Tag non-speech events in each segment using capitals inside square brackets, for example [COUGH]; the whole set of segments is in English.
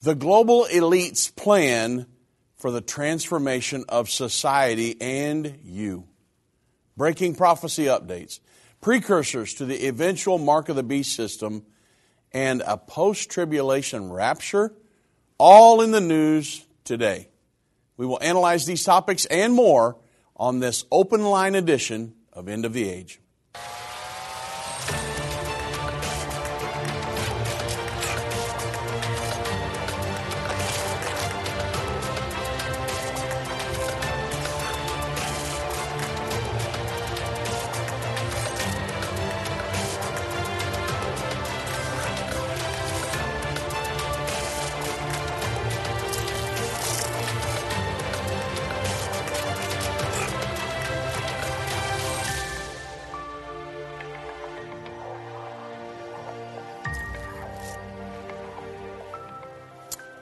The global elite's plan for the transformation of society and you. Breaking prophecy updates, precursors to the eventual mark of the beast system, and a post tribulation rapture, all in the news today. We will analyze these topics and more on this open line edition of End of the Age.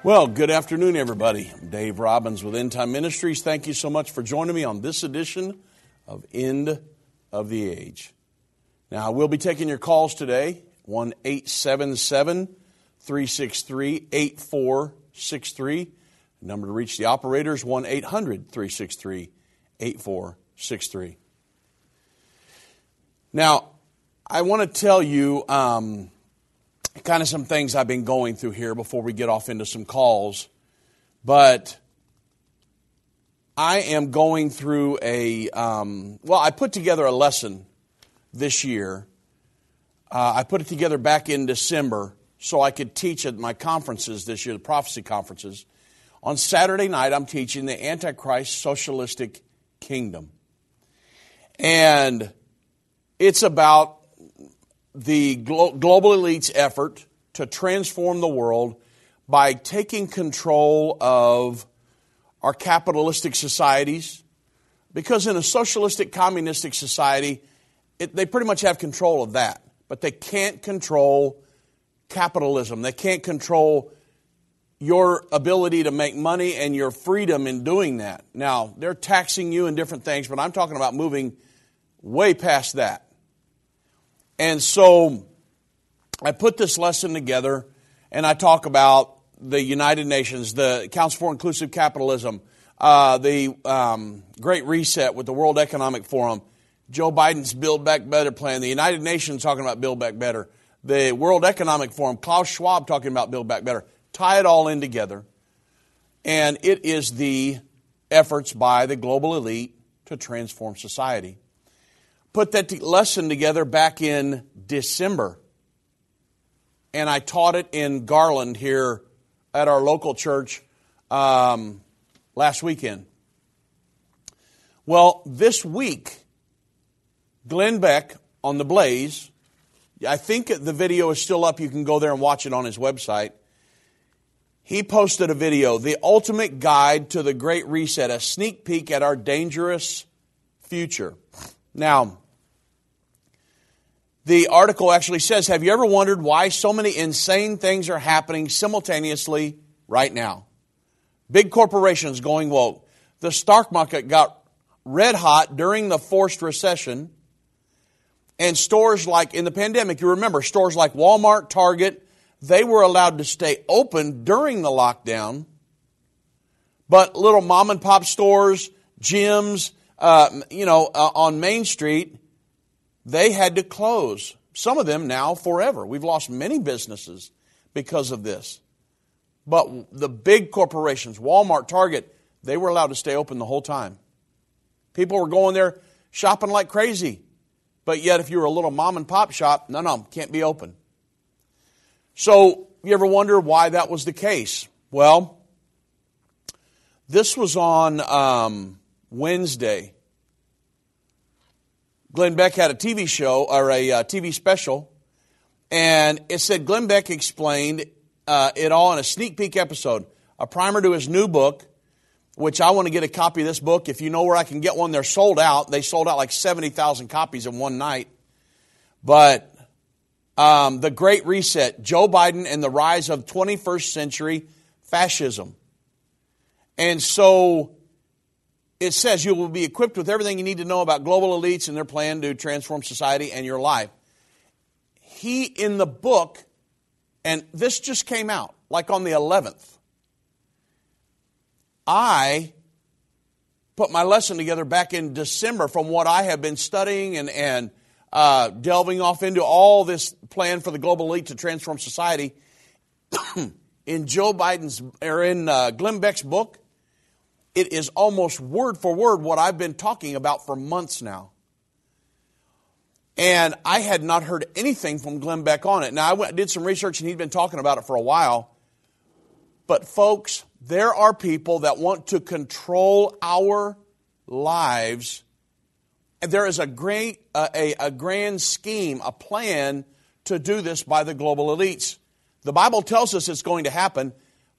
Well, good afternoon, everybody. I'm Dave Robbins with End Time Ministries. Thank you so much for joining me on this edition of End of the Age. Now, we'll be taking your calls today 1 877 363 8463. Number to reach the operators 1 800 363 8463. Now, I want to tell you. Um, kind of some things I've been going through here before we get off into some calls. But I am going through a, um, well, I put together a lesson this year. Uh, I put it together back in December so I could teach at my conferences this year, the prophecy conferences. On Saturday night, I'm teaching the Antichrist Socialistic Kingdom. And it's about the global elite's effort to transform the world by taking control of our capitalistic societies. Because in a socialistic, communistic society, it, they pretty much have control of that. But they can't control capitalism. They can't control your ability to make money and your freedom in doing that. Now, they're taxing you in different things, but I'm talking about moving way past that. And so I put this lesson together and I talk about the United Nations, the Council for Inclusive Capitalism, uh, the um, Great Reset with the World Economic Forum, Joe Biden's Build Back Better plan, the United Nations talking about Build Back Better, the World Economic Forum, Klaus Schwab talking about Build Back Better. Tie it all in together. And it is the efforts by the global elite to transform society put that lesson together back in December. And I taught it in Garland here at our local church um, last weekend. Well, this week, Glenn Beck on the Blaze, I think the video is still up. You can go there and watch it on his website. He posted a video, The Ultimate Guide to the Great Reset, a sneak peek at our dangerous future. Now, the article actually says Have you ever wondered why so many insane things are happening simultaneously right now? Big corporations going woke. The stock market got red hot during the forced recession. And stores like in the pandemic, you remember stores like Walmart, Target, they were allowed to stay open during the lockdown. But little mom and pop stores, gyms, uh, you know, uh, on Main Street, they had to close. Some of them now forever. We've lost many businesses because of this. But the big corporations, Walmart, Target, they were allowed to stay open the whole time. People were going there shopping like crazy. But yet, if you were a little mom and pop shop, no, no, can't be open. So, you ever wonder why that was the case? Well, this was on um, Wednesday. Glenn Beck had a TV show or a uh, TV special, and it said Glenn Beck explained uh, it all in a sneak peek episode, a primer to his new book, which I want to get a copy of this book. If you know where I can get one, they're sold out. They sold out like 70,000 copies in one night. But um, The Great Reset, Joe Biden and the Rise of 21st Century Fascism. And so it says you will be equipped with everything you need to know about global elites and their plan to transform society and your life. He, in the book, and this just came out, like on the 11th. I put my lesson together back in December from what I have been studying and, and uh, delving off into all this plan for the global elite to transform society. [CLEARS THROAT] in Joe Biden's, or in uh, Glenn Beck's book, it is almost word for word what I've been talking about for months now. And I had not heard anything from Glenn Beck on it. Now, I went, did some research and he'd been talking about it for a while. But, folks, there are people that want to control our lives. And there is a great, uh, a, a grand scheme, a plan to do this by the global elites. The Bible tells us it's going to happen.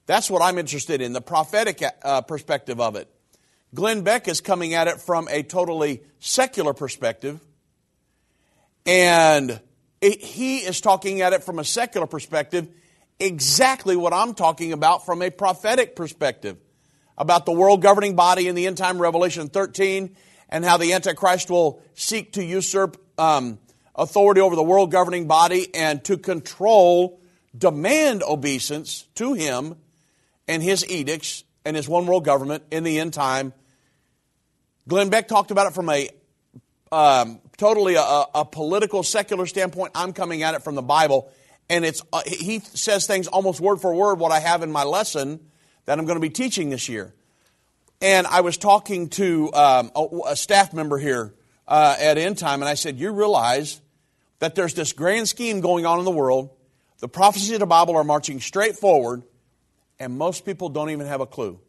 That's what I'm interested in, the prophetic uh, perspective of it. Glenn Beck is coming at it from a totally secular perspective. And it, he is talking at it from a secular perspective, exactly what I'm talking about from a prophetic perspective about the world governing body in the end time Revelation 13 and how the Antichrist will seek to usurp um, authority over the world governing body and to control, demand obeisance to him and his edicts and his one world government in the end time. Glenn Beck talked about it from a um, totally a, a, political, secular standpoint. I'm coming at it from the Bible. And it's, uh, he says things almost word for word what I have in my lesson that I'm going to be teaching this year. And I was talking to um, a, a, staff member here uh, at End Time, and I said, You realize that there's this grand scheme going on in the world. The prophecies of the Bible are marching straight forward, and most people don't even have a clue.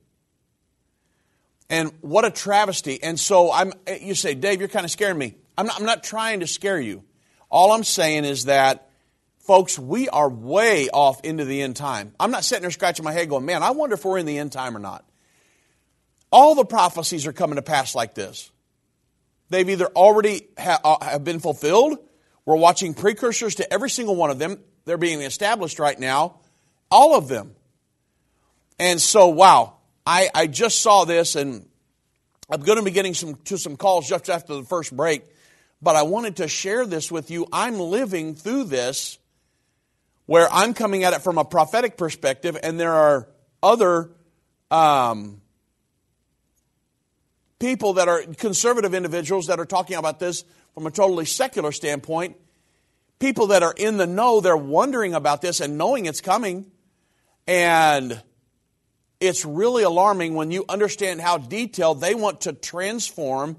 And what a travesty. And so I'm, you say, Dave, you're kind of scaring me. I'm not, I'm not trying to scare you. All I'm saying is that, folks, we are way off into the end time. I'm not sitting there scratching my head going, man, I wonder if we're in the end time or not. All the prophecies are coming to pass like this. They've either already ha- uh, have been fulfilled. We're watching precursors to every single one of them. They're being established right now. All of them. And so, wow, I, I just saw this, and I'm going to be getting some, to some calls just after the first break, but I wanted to share this with you. I'm living through this where I'm coming at it from a prophetic perspective, and there are other um, people that are conservative individuals that are talking about this from a totally secular standpoint. People that are in the know, they're wondering about this and knowing it's coming. And it's really alarming when you understand how detailed they want to transform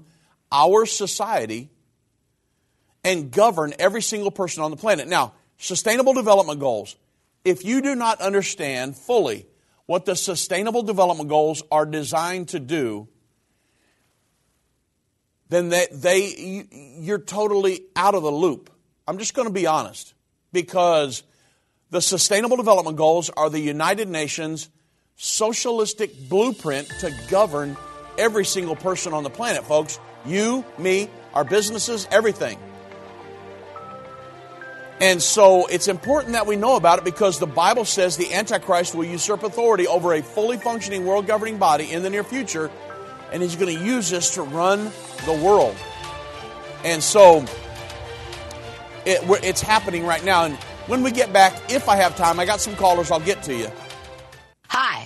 our society and govern every single person on the planet. Now, sustainable development goals. If you do not understand fully what the sustainable development goals are designed to do, then they, they you're totally out of the loop. I'm just going to be honest because the sustainable development goals are the United Nations socialistic blueprint to govern every single person on the planet, folks. You, me, our businesses, everything. And so it's important that we know about it because the Bible says the Antichrist will usurp authority over a fully functioning world governing body in the near future, and he's going to use this to run the world. And so it, it's happening right now. And when we get back, if I have time, I got some callers, I'll get to you. Hi,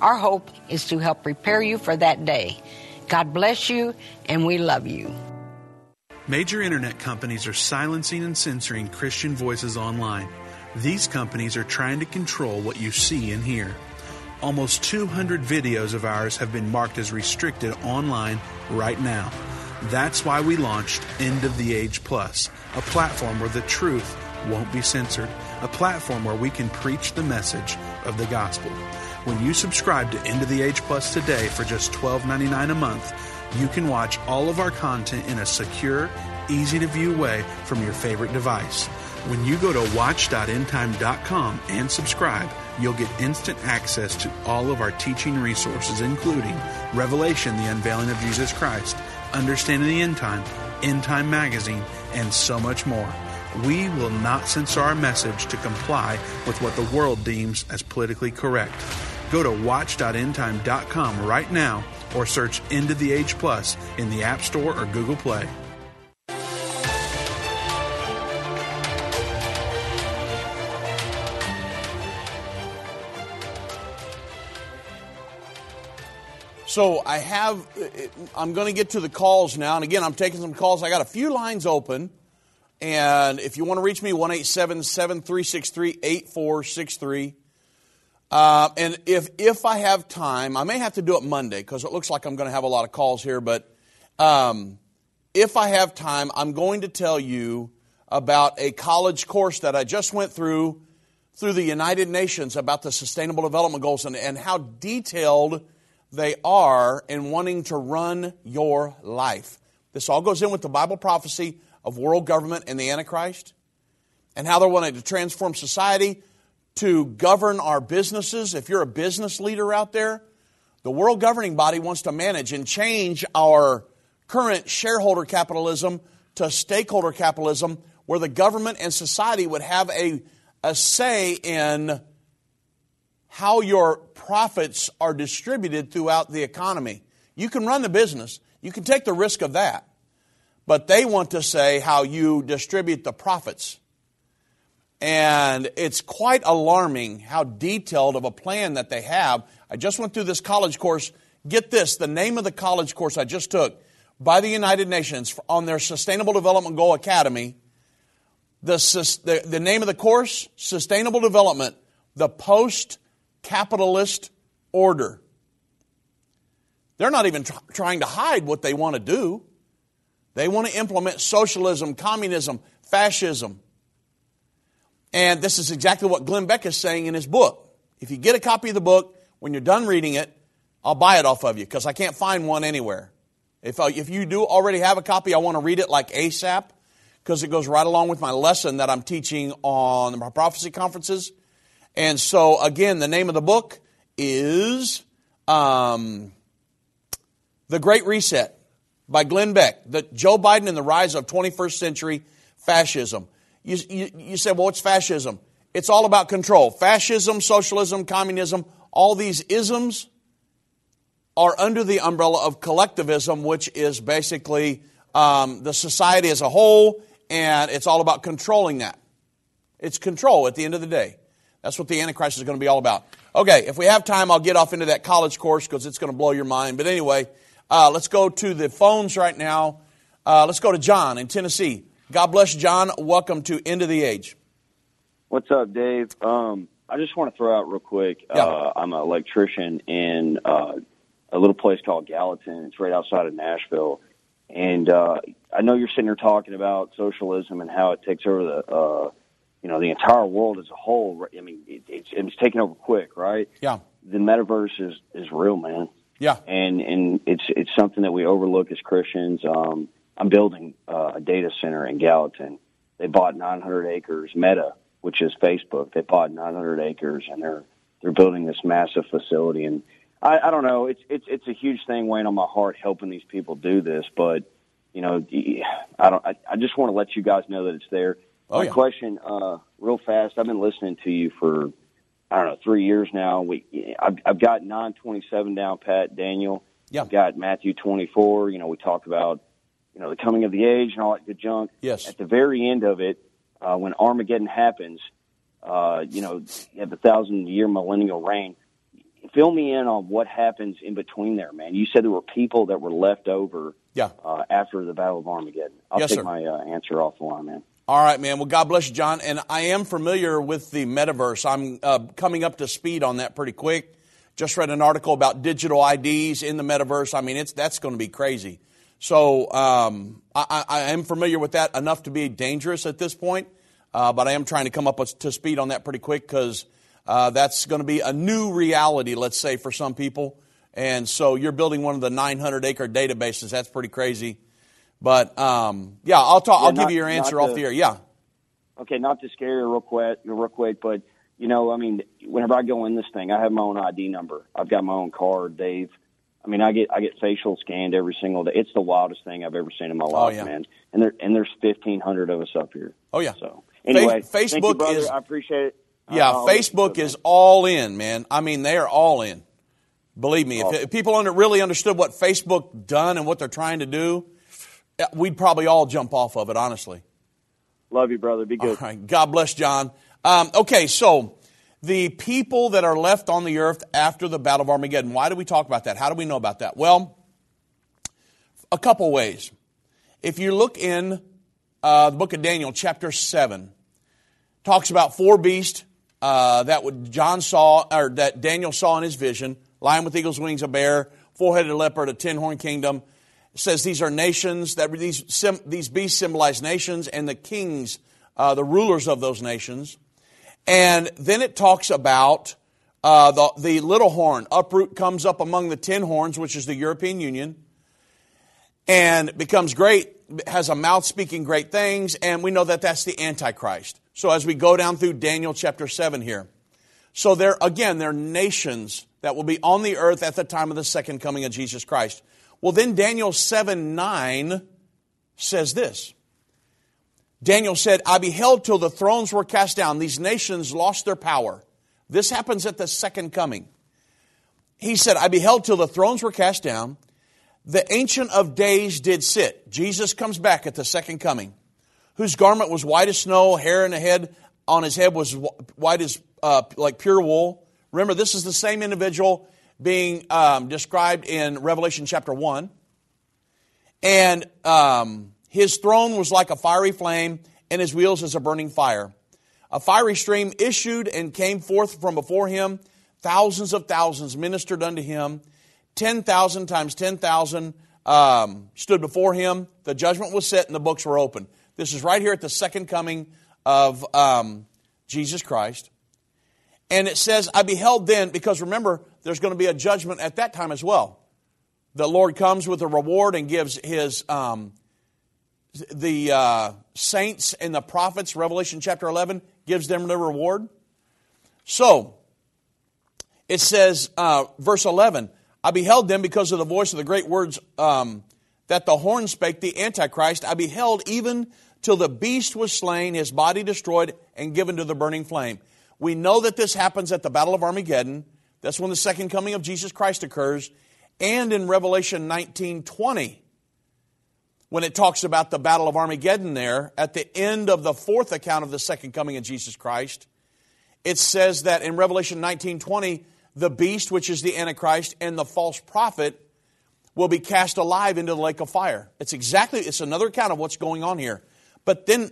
Our hope is to help prepare you for that day. God bless you, and we love you. Major internet companies are silencing and censoring Christian voices online. These companies are trying to control what you see and hear. Almost 200 videos of ours have been marked as restricted online right now. That's why we launched End of the Age Plus, a platform where the truth won't be censored, a platform where we can preach the message of the gospel. When you subscribe to End of the Age Plus today for just $12.99 a month, you can watch all of our content in a secure, easy to view way from your favorite device. When you go to watch.endtime.com and subscribe, you'll get instant access to all of our teaching resources, including Revelation, the unveiling of Jesus Christ, Understanding the End Time, End Time Magazine, and so much more. We will not censor our message to comply with what the world deems as politically correct. Go to watch.endtime.com right now or search End of the Age Plus in the App Store or Google Play. So I have, I'm going to get to the calls now. And again, I'm taking some calls. I got a few lines open. And if you want to reach me, 1 363 8463. Uh, and if, if I have time, I may have to do it Monday because it looks like I'm going to have a lot of calls here. But um, if I have time, I'm going to tell you about a college course that I just went through through the United Nations about the Sustainable Development Goals and, and how detailed they are in wanting to run your life. This all goes in with the Bible prophecy of world government and the Antichrist and how they're wanting to transform society to govern our businesses. If you're a business leader out there, the world governing body wants to manage and change our current shareholder capitalism to stakeholder capitalism where the government and society would have a, a say in how your profits are distributed throughout the economy. You can run the business, you can take the risk of that, but they want to say how you distribute the profits. And it's quite alarming how detailed of a plan that they have. I just went through this college course. Get this the name of the college course I just took by the United Nations on their Sustainable Development Goal Academy. The, the, the name of the course, Sustainable Development, the Post Capitalist Order. They're not even tr- trying to hide what they want to do. They want to implement socialism, communism, fascism. And this is exactly what Glenn Beck is saying in his book. If you get a copy of the book, when you're done reading it, I'll buy it off of you because I can't find one anywhere. If, uh, if you do already have a copy, I want to read it like ASAP because it goes right along with my lesson that I'm teaching on my prophecy conferences. And so, again, the name of the book is um, The Great Reset by Glenn Beck, the Joe Biden and the Rise of 21st Century Fascism. You, you, you say, well, what's fascism? It's all about control. Fascism, socialism, communism, all these isms are under the umbrella of collectivism, which is basically um, the society as a whole, and it's all about controlling that. It's control at the end of the day. That's what the Antichrist is going to be all about. Okay, if we have time, I'll get off into that college course because it's going to blow your mind. But anyway, uh, let's go to the phones right now. Uh, let's go to John in Tennessee. God bless John. Welcome to End of the Age. What's up, Dave? Um, I just want to throw out real quick. Yeah. Uh, I'm an electrician in uh, a little place called Gallatin. It's right outside of Nashville, and uh, I know you're sitting here talking about socialism and how it takes over the, uh, you know, the entire world as a whole. I mean, it, it's it's taking over quick, right? Yeah. The metaverse is is real, man. Yeah. and and it's it's something that we overlook as Christians. Um, I'm building uh, a data center in Gallatin. They bought 900 acres. Meta, which is Facebook, they bought 900 acres, and they're they're building this massive facility. And I, I don't know, it's it's it's a huge thing weighing on my heart helping these people do this. But you know, I don't. I, I just want to let you guys know that it's there. Oh, my yeah. question, uh, real fast. I've been listening to you for I don't know three years now. We I've, I've got 927 down pat, Daniel. Yeah. I've got Matthew 24. You know, we talked about you know the coming of the age and all that good junk. Yes. At the very end of it, uh, when Armageddon happens, uh, you know, you have the thousand year millennial reign. Fill me in on what happens in between there, man. You said there were people that were left over Yeah. uh, after the Battle of Armageddon. I'll Yes, take sir. my uh, answer off the line, man. All right, man. Well, God bless you, John. And I am familiar with the metaverse. I'm uh, coming up to speed on that pretty quick. Just read an article about digital IDs in the metaverse. I mean, it's that's going to be crazy. So um, I, I, am familiar with that enough to be dangerous at this point, uh, but I am trying to come up to speed on that pretty quick because uh, that's going to be a new reality, let's say, for some people. And so you're building one of the 900 acre databases. That's pretty crazy. But um, yeah, I'll talk. Yeah, I'll not, give you your answer off the air. Yeah. Okay, not to scare you real quick, real quick, but you know, I mean, whenever I go in this thing, I have my own ID number. I've got my own card, Dave. I mean, I get I get facial scanned every single day. It's the wildest thing I've ever seen in my oh, life, oh, yeah. man. And there and there's fifteen hundred of us up here. Oh yeah. So anyway, Fa- Facebook you, is. I appreciate it. Yeah, uh, Facebook is all in, man. I mean, they are all in. Believe me, if, if people under, really understood what Facebook done and what they're trying to do, we'd probably all jump off of it. Honestly. Love you, brother. Be good. Right. God bless John. Um, okay, so the people that are left on the earth after the Battle of Armageddon. Why do we talk about that? How do we know about that? Well, a couple ways. If you look in uh, the book of Daniel, chapter 7, talks about four beasts uh, that John saw, or that Daniel saw in his vision lion with eagle's wings, a bear, four headed leopard, a ten horned kingdom. It says these are nations, that these, these beasts symbolize nations and the kings, uh, the rulers of those nations. And then it talks about uh, the, the little horn. Uproot comes up among the ten horns, which is the European Union, and becomes great, has a mouth speaking great things, and we know that that's the Antichrist. So as we go down through Daniel chapter 7 here. So there, again, there are nations that will be on the earth at the time of the second coming of Jesus Christ. Well, then Daniel 7 9 says this. Daniel said, I beheld till the thrones were cast down. These nations lost their power. This happens at the second coming. He said, I beheld till the thrones were cast down. The Ancient of Days did sit. Jesus comes back at the second coming, whose garment was white as snow, hair in the head on his head was white as uh, like pure wool. Remember, this is the same individual being um, described in Revelation chapter 1. And um, his throne was like a fiery flame, and his wheels as a burning fire. A fiery stream issued and came forth from before him. Thousands of thousands ministered unto him. 10,000 times 10,000 um, stood before him. The judgment was set and the books were open. This is right here at the second coming of um, Jesus Christ. And it says, I beheld then, because remember, there's going to be a judgment at that time as well. The Lord comes with a reward and gives his um, the uh, saints and the prophets, Revelation chapter 11, gives them the reward. So, it says, uh, verse 11, I beheld them because of the voice of the great words um, that the horn spake, the Antichrist. I beheld even till the beast was slain, his body destroyed, and given to the burning flame. We know that this happens at the Battle of Armageddon. That's when the second coming of Jesus Christ occurs. And in Revelation 19 20, when it talks about the Battle of Armageddon there, at the end of the fourth account of the second coming of Jesus Christ, it says that in Revelation 19 20, the beast, which is the Antichrist, and the false prophet will be cast alive into the lake of fire. It's exactly, it's another account of what's going on here. But then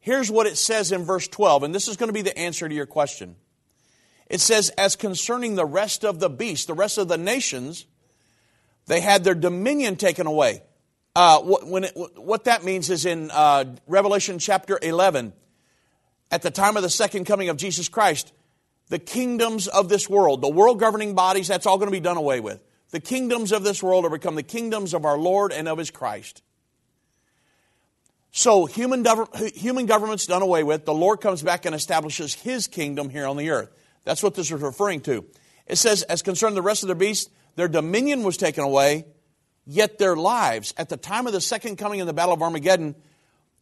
here's what it says in verse 12, and this is going to be the answer to your question. It says, as concerning the rest of the beasts, the rest of the nations, they had their dominion taken away. Uh, when it, what that means is in uh, Revelation chapter 11, at the time of the second coming of Jesus Christ, the kingdoms of this world, the world governing bodies, that's all going to be done away with. The kingdoms of this world are become the kingdoms of our Lord and of his Christ. So human, human government's done away with. The Lord comes back and establishes his kingdom here on the earth. That's what this is referring to. It says, as concerned the rest of the beasts, their dominion was taken away, Yet their lives, at the time of the second coming in the Battle of Armageddon,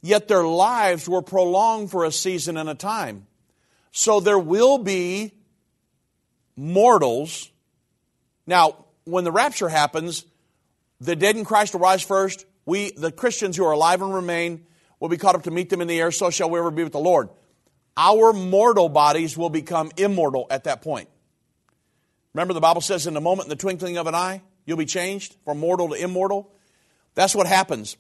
yet their lives were prolonged for a season and a time. So there will be mortals. Now, when the rapture happens, the dead in Christ will rise first. We, the Christians who are alive and remain, will be caught up to meet them in the air. So shall we ever be with the Lord. Our mortal bodies will become immortal at that point. Remember, the Bible says, in the moment, in the twinkling of an eye, You'll be changed from mortal to immortal. That's what happens.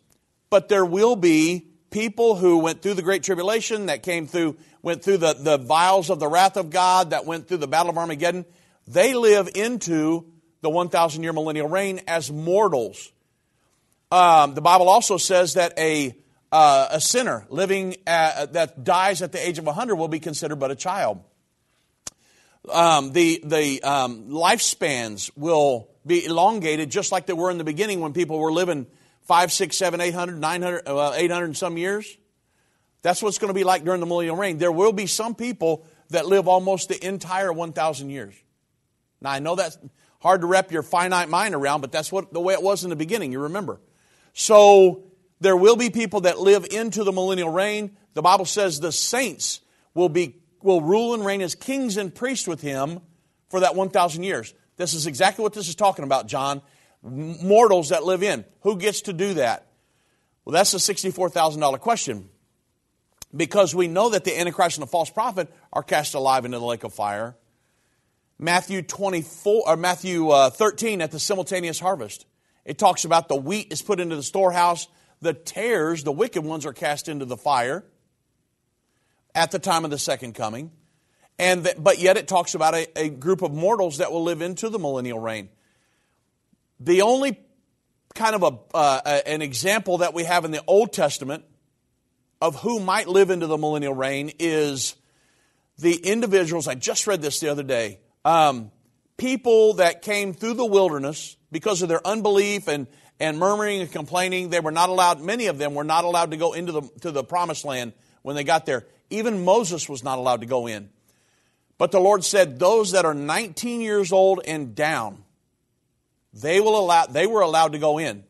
But there will be people who went through the Great Tribulation, that came through, went through the, the vials of the wrath of God, that went through the Battle of Armageddon. they live into the 1,000 year millennial reign as mortals. Um, the Bible also says that a, uh, a sinner living at, that dies at the age of 100 will be considered but a child. Um, the the um, lifespans will be elongated just like they were in the beginning when people were living five, six, seven, eight hundred, nine hundred, uh, eight hundred and some years. That's what's going to be like during the millennial reign. There will be some people that live almost the entire 1,000 years. Now, I know that's hard to wrap your finite mind around, but that's what the way it was in the beginning, you remember. So, there will be people that live into the millennial reign. The Bible says the saints will be will rule and reign as kings and priests with him for that 1,000 years. This is exactly what this is talking about, John. Mortals that live in. Who gets to do that? Well, that's a $64,000 question. Because we know that the Antichrist and the false prophet are cast alive into the lake of fire. Matthew 24 or Matthew uh, 13 at the simultaneous harvest. It talks about the wheat is put into the storehouse, the tares, the wicked ones are cast into the fire at the time of the second coming. And that, but yet it talks about a, a group of mortals that will live into the millennial reign. The only kind of a, uh, an example that we have in the Old Testament of who might live into the millennial reign is the individuals. I just read this the other day. Um, people that came through the wilderness because of their unbelief and, and murmuring and complaining. They were not allowed, many of them were not allowed to go into the, to the promised land when they got there. Even Moses was not allowed to go in. But the Lord said, those that are 19 years old and down, they will allow, they were allowed to go in.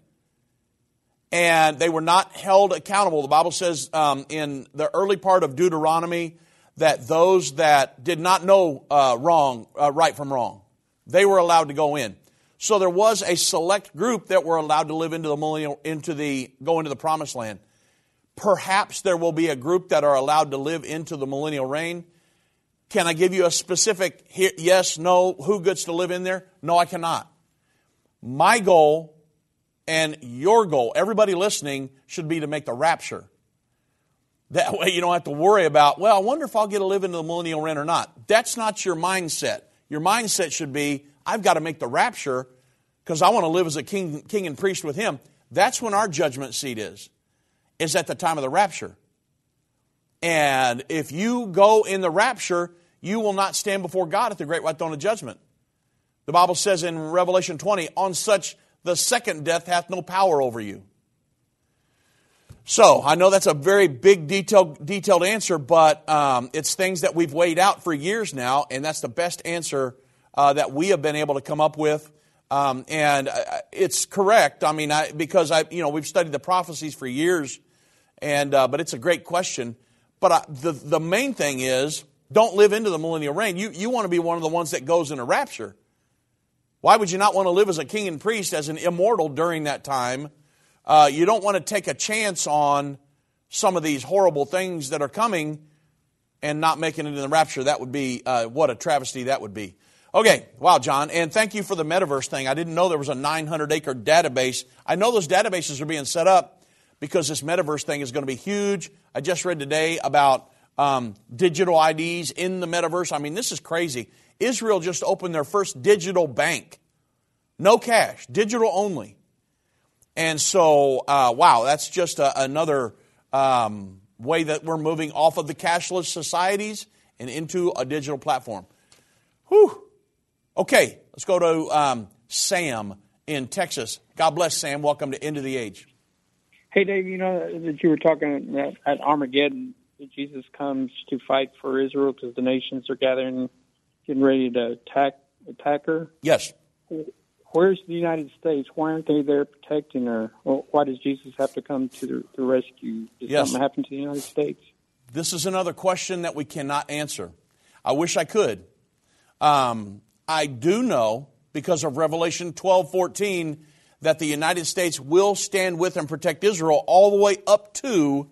And they were not held accountable. The Bible says um, in the early part of Deuteronomy that those that did not know uh, wrong, uh, right from wrong, they were allowed to go in. So there was a select group that were allowed to live into the millennial, into the go into the promised land. Perhaps there will be a group that are allowed to live into the millennial reign. Can I give you a specific yes, no, who gets to live in there? No, I cannot. My goal and your goal, everybody listening, should be to make the rapture. That way you don't have to worry about, well, I wonder if I'll get to live into the millennial rent or not. That's not your mindset. Your mindset should be, I've got to make the rapture because I want to live as a king, king and priest with him. That's when our judgment seat is is at the time of the rapture. And if you go in the rapture, you will not stand before God at the great white throne of judgment. The Bible says in Revelation 20, on such the second death hath no power over you. So, I know that's a very big, detailed, detailed answer, but um, it's things that we've weighed out for years now, and that's the best answer uh, that we have been able to come up with. Um, and uh, it's correct. I mean, I, because I, you know, we've studied the prophecies for years and, uh, but it's a great question. But I, the, the main thing is don't live into the millennial reign. You, you want to be one of the ones that goes in a rapture. Why would you not want to live as a king and priest, as an immortal during that time? Uh, you don't want to take a chance on some of these horrible things that are coming and not making it in the rapture. That would be uh, what a travesty that would be. Okay, wow, John, and thank you for the metaverse thing. I didn't know there was a 900 acre database. I know those databases are being set up because this metaverse thing is going to be huge. I just read today about um, digital IDs in the metaverse. I mean, this is crazy. Israel just opened their first digital bank. No cash, digital only. And so, uh, wow, that's just a, another um, way that we're moving off of the cashless societies and into a digital platform. Whew. Okay, let's go to um, Sam in Texas. God bless Sam. Welcome to End of the Age. Hey, Dave, you know that you were talking at, at Armageddon that Jesus comes to fight for Israel because the nations are gathering, getting ready to attack attack her. Yes. Where's the United States? Why aren't they there protecting her? Well, why does Jesus have to come to the, the rescue? Did yes. something happen to the United States? This is another question that we cannot answer. I wish I could. Um, I do know because of Revelation twelve fourteen that the United States will stand with and protect Israel all the way up to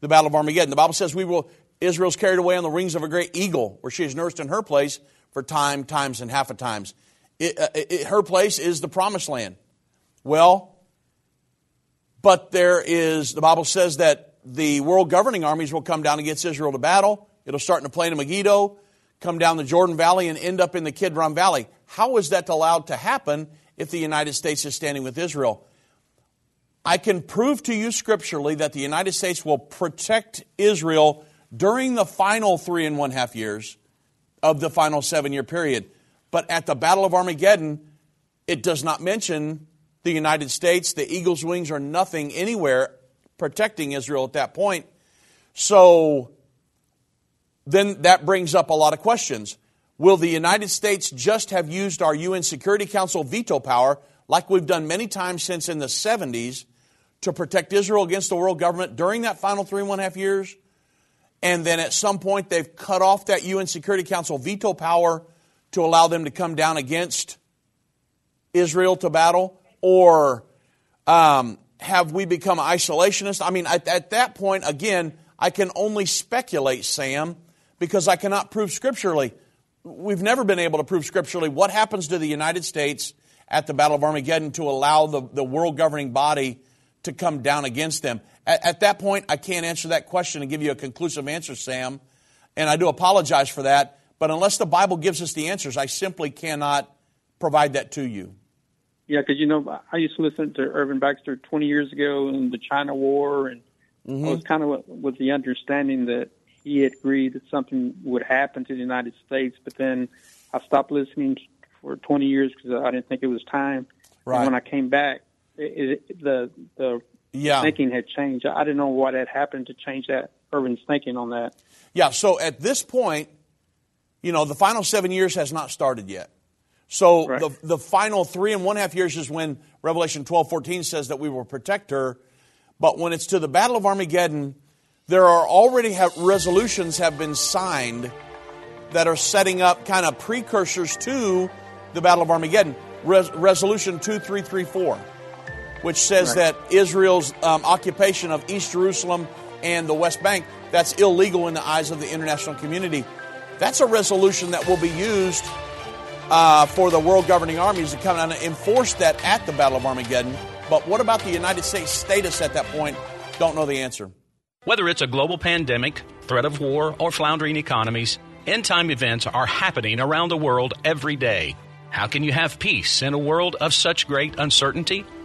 the Battle of Armageddon. The Bible says we will, Israel's carried away on the wings of a great eagle, where she is nursed in her place for time, times, and half a times. It, uh, it, her place is the promised land. Well, but there is, the Bible says that the world governing armies will come down against Israel to battle. It'll start in the plain of Megiddo, come down the Jordan Valley and end up in the Kidron Valley. How is that allowed to happen if the United States is standing with Israel? I can prove to you scripturally that the United States will protect Israel during the final three and one half years of the final seven year period. But at the Battle of Armageddon, it does not mention the United States. The eagle's wings are nothing anywhere protecting Israel at that point. So then that brings up a lot of questions. Will the United States just have used our UN Security Council veto power, like we've done many times since in the 70s, to protect Israel against the world government during that final three and one half years? And then at some point they've cut off that UN Security Council veto power to allow them to come down against Israel to battle? Or um, have we become isolationist? I mean, at, at that point, again, I can only speculate, Sam, because I cannot prove scripturally. We've never been able to prove scripturally what happens to the United States at the Battle of Armageddon to allow the, the world governing body to come down against them. At, at that point, I can't answer that question and give you a conclusive answer, Sam. And I do apologize for that. But unless the Bible gives us the answers, I simply cannot provide that to you. Yeah, because you know, I used to listen to Irvin Baxter 20 years ago in the China War, and mm-hmm. I was kind of with the understanding that he had agreed that something would happen to the United States, but then I stopped listening for 20 years because I didn't think it was time. Right. And when I came back, it, it, the the yeah. thinking had changed. I didn't know what had happened to change that Irvin's thinking on that. Yeah. So at this point, you know, the final seven years has not started yet. So right. the, the final three and one half years is when Revelation twelve fourteen says that we will protect her. But when it's to the Battle of Armageddon, there are already have, resolutions have been signed that are setting up kind of precursors to the Battle of Armageddon. Res, resolution 2334, which says right. that Israel's um, occupation of East Jerusalem and the West Bank, that's illegal in the eyes of the international community. That's a resolution that will be used uh, for the world governing armies to come out and enforce that at the Battle of Armageddon. But what about the United States status at that point? Don't know the answer. Whether it's a global pandemic, threat of war, or floundering economies, end time events are happening around the world every day. How can you have peace in a world of such great uncertainty?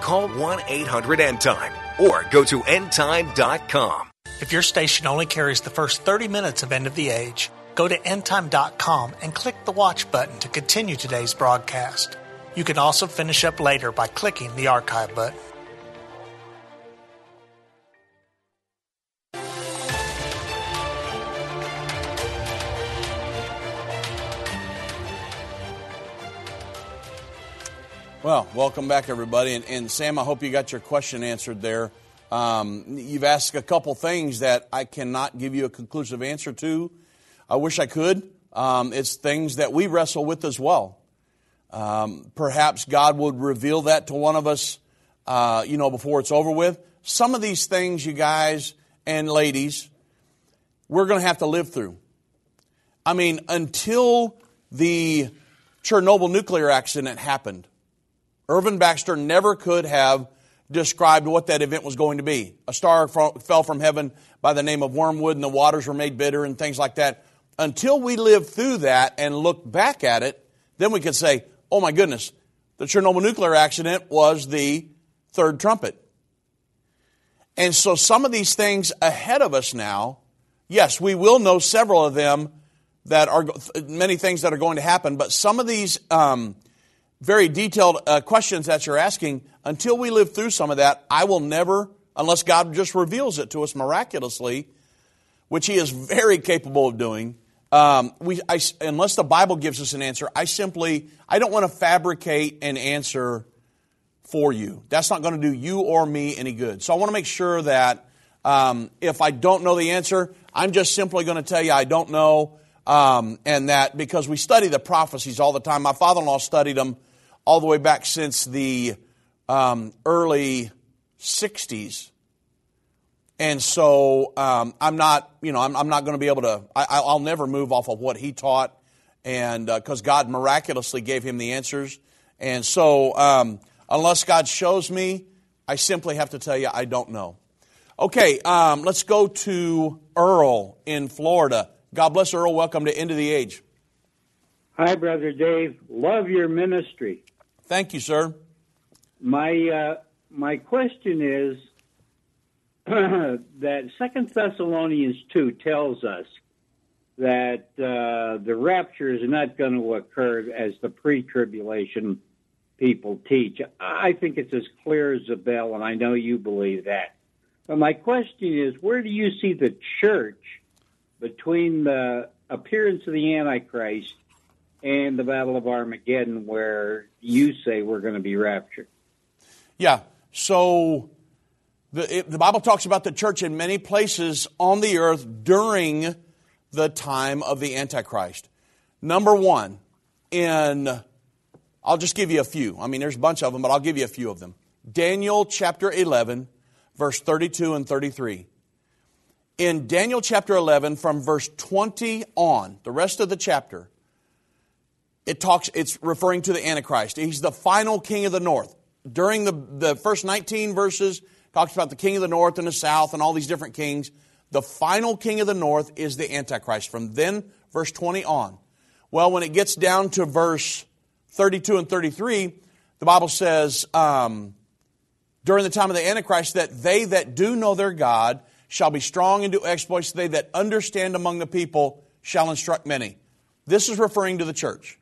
Call 1 800 End Time or go to endtime.com. If your station only carries the first 30 minutes of End of the Age, go to endtime.com and click the watch button to continue today's broadcast. You can also finish up later by clicking the archive button. Well, welcome back, everybody. And, and, Sam, I hope you got your question answered there. Um, you've asked a couple things that I cannot give you a conclusive answer to. I wish I could. Um, it's things that we wrestle with as well. Um, perhaps God would reveal that to one of us, uh, you know, before it's over with. Some of these things, you guys and ladies, we're going to have to live through. I mean, until the Chernobyl nuclear accident happened, Irvin Baxter never could have described what that event was going to be. A star fell from heaven by the name of wormwood, and the waters were made bitter, and things like that. Until we live through that and look back at it, Then we could say, oh my goodness, the Chernobyl nuclear accident was the third trumpet. And so some of these things ahead of us now, yes, we will know several of them that are many things that are going to happen, but some of these um, very detailed uh, questions that you're asking, until we live through some of that, I will never, unless God just reveals it to us miraculously, which He is very capable of doing. Um, we, I, unless the Bible gives us an answer, I simply, I don't want to fabricate an answer for you. That's not going to do you or me any good. So I want to make sure that um, if I don't know the answer, I'm just simply going to tell you I don't know. Um, and that because we study the prophecies all the time. My father in law studied them all the way back since the um, early 60s. And so um, I'm not, you know, I'm, I'm not going to be able to, I, will never move off of what he taught. And because uh, God miraculously gave him the answers. And so um, unless God shows me, I simply have to tell you I don't know. Okay, um, let's go to Earl in Florida. God bless Earl. Welcome to End of the Age. Hi, Brother Dave. Love your ministry. Thank you, sir. My uh, my question is [CLEARS THROAT] that Second Thessalonians two tells us that uh, the rapture is not going to occur as the pre-tribulation people teach. I think it's as clear as a bell, and I know you believe that. But my question is, where do you see the church between the appearance of the Antichrist and the Battle of Armageddon, where you say we're going to be raptured? Yeah. So the, it, the Bible talks about the church in many places on the earth during the time of the Antichrist. Number one, in, I'll just give you a few. I mean, there's a bunch of them, but I'll give you a few of them. Daniel chapter 11, verse 32 and 33. In Daniel chapter 11, from verse 20 on, the rest of the chapter, it talks, it's referring to the Antichrist. He's the final king of the north. During the, the first 19 verses, talks about the king of the north and the south and all these different kings. The final king of the north is the Antichrist. From then, verse 20 on. Well, when it gets down to verse 32 and 33, the Bible says, um, during the time of the Antichrist that they that do know their God shall be strong and do exploits. They that understand among the people shall instruct many. This is referring to the church.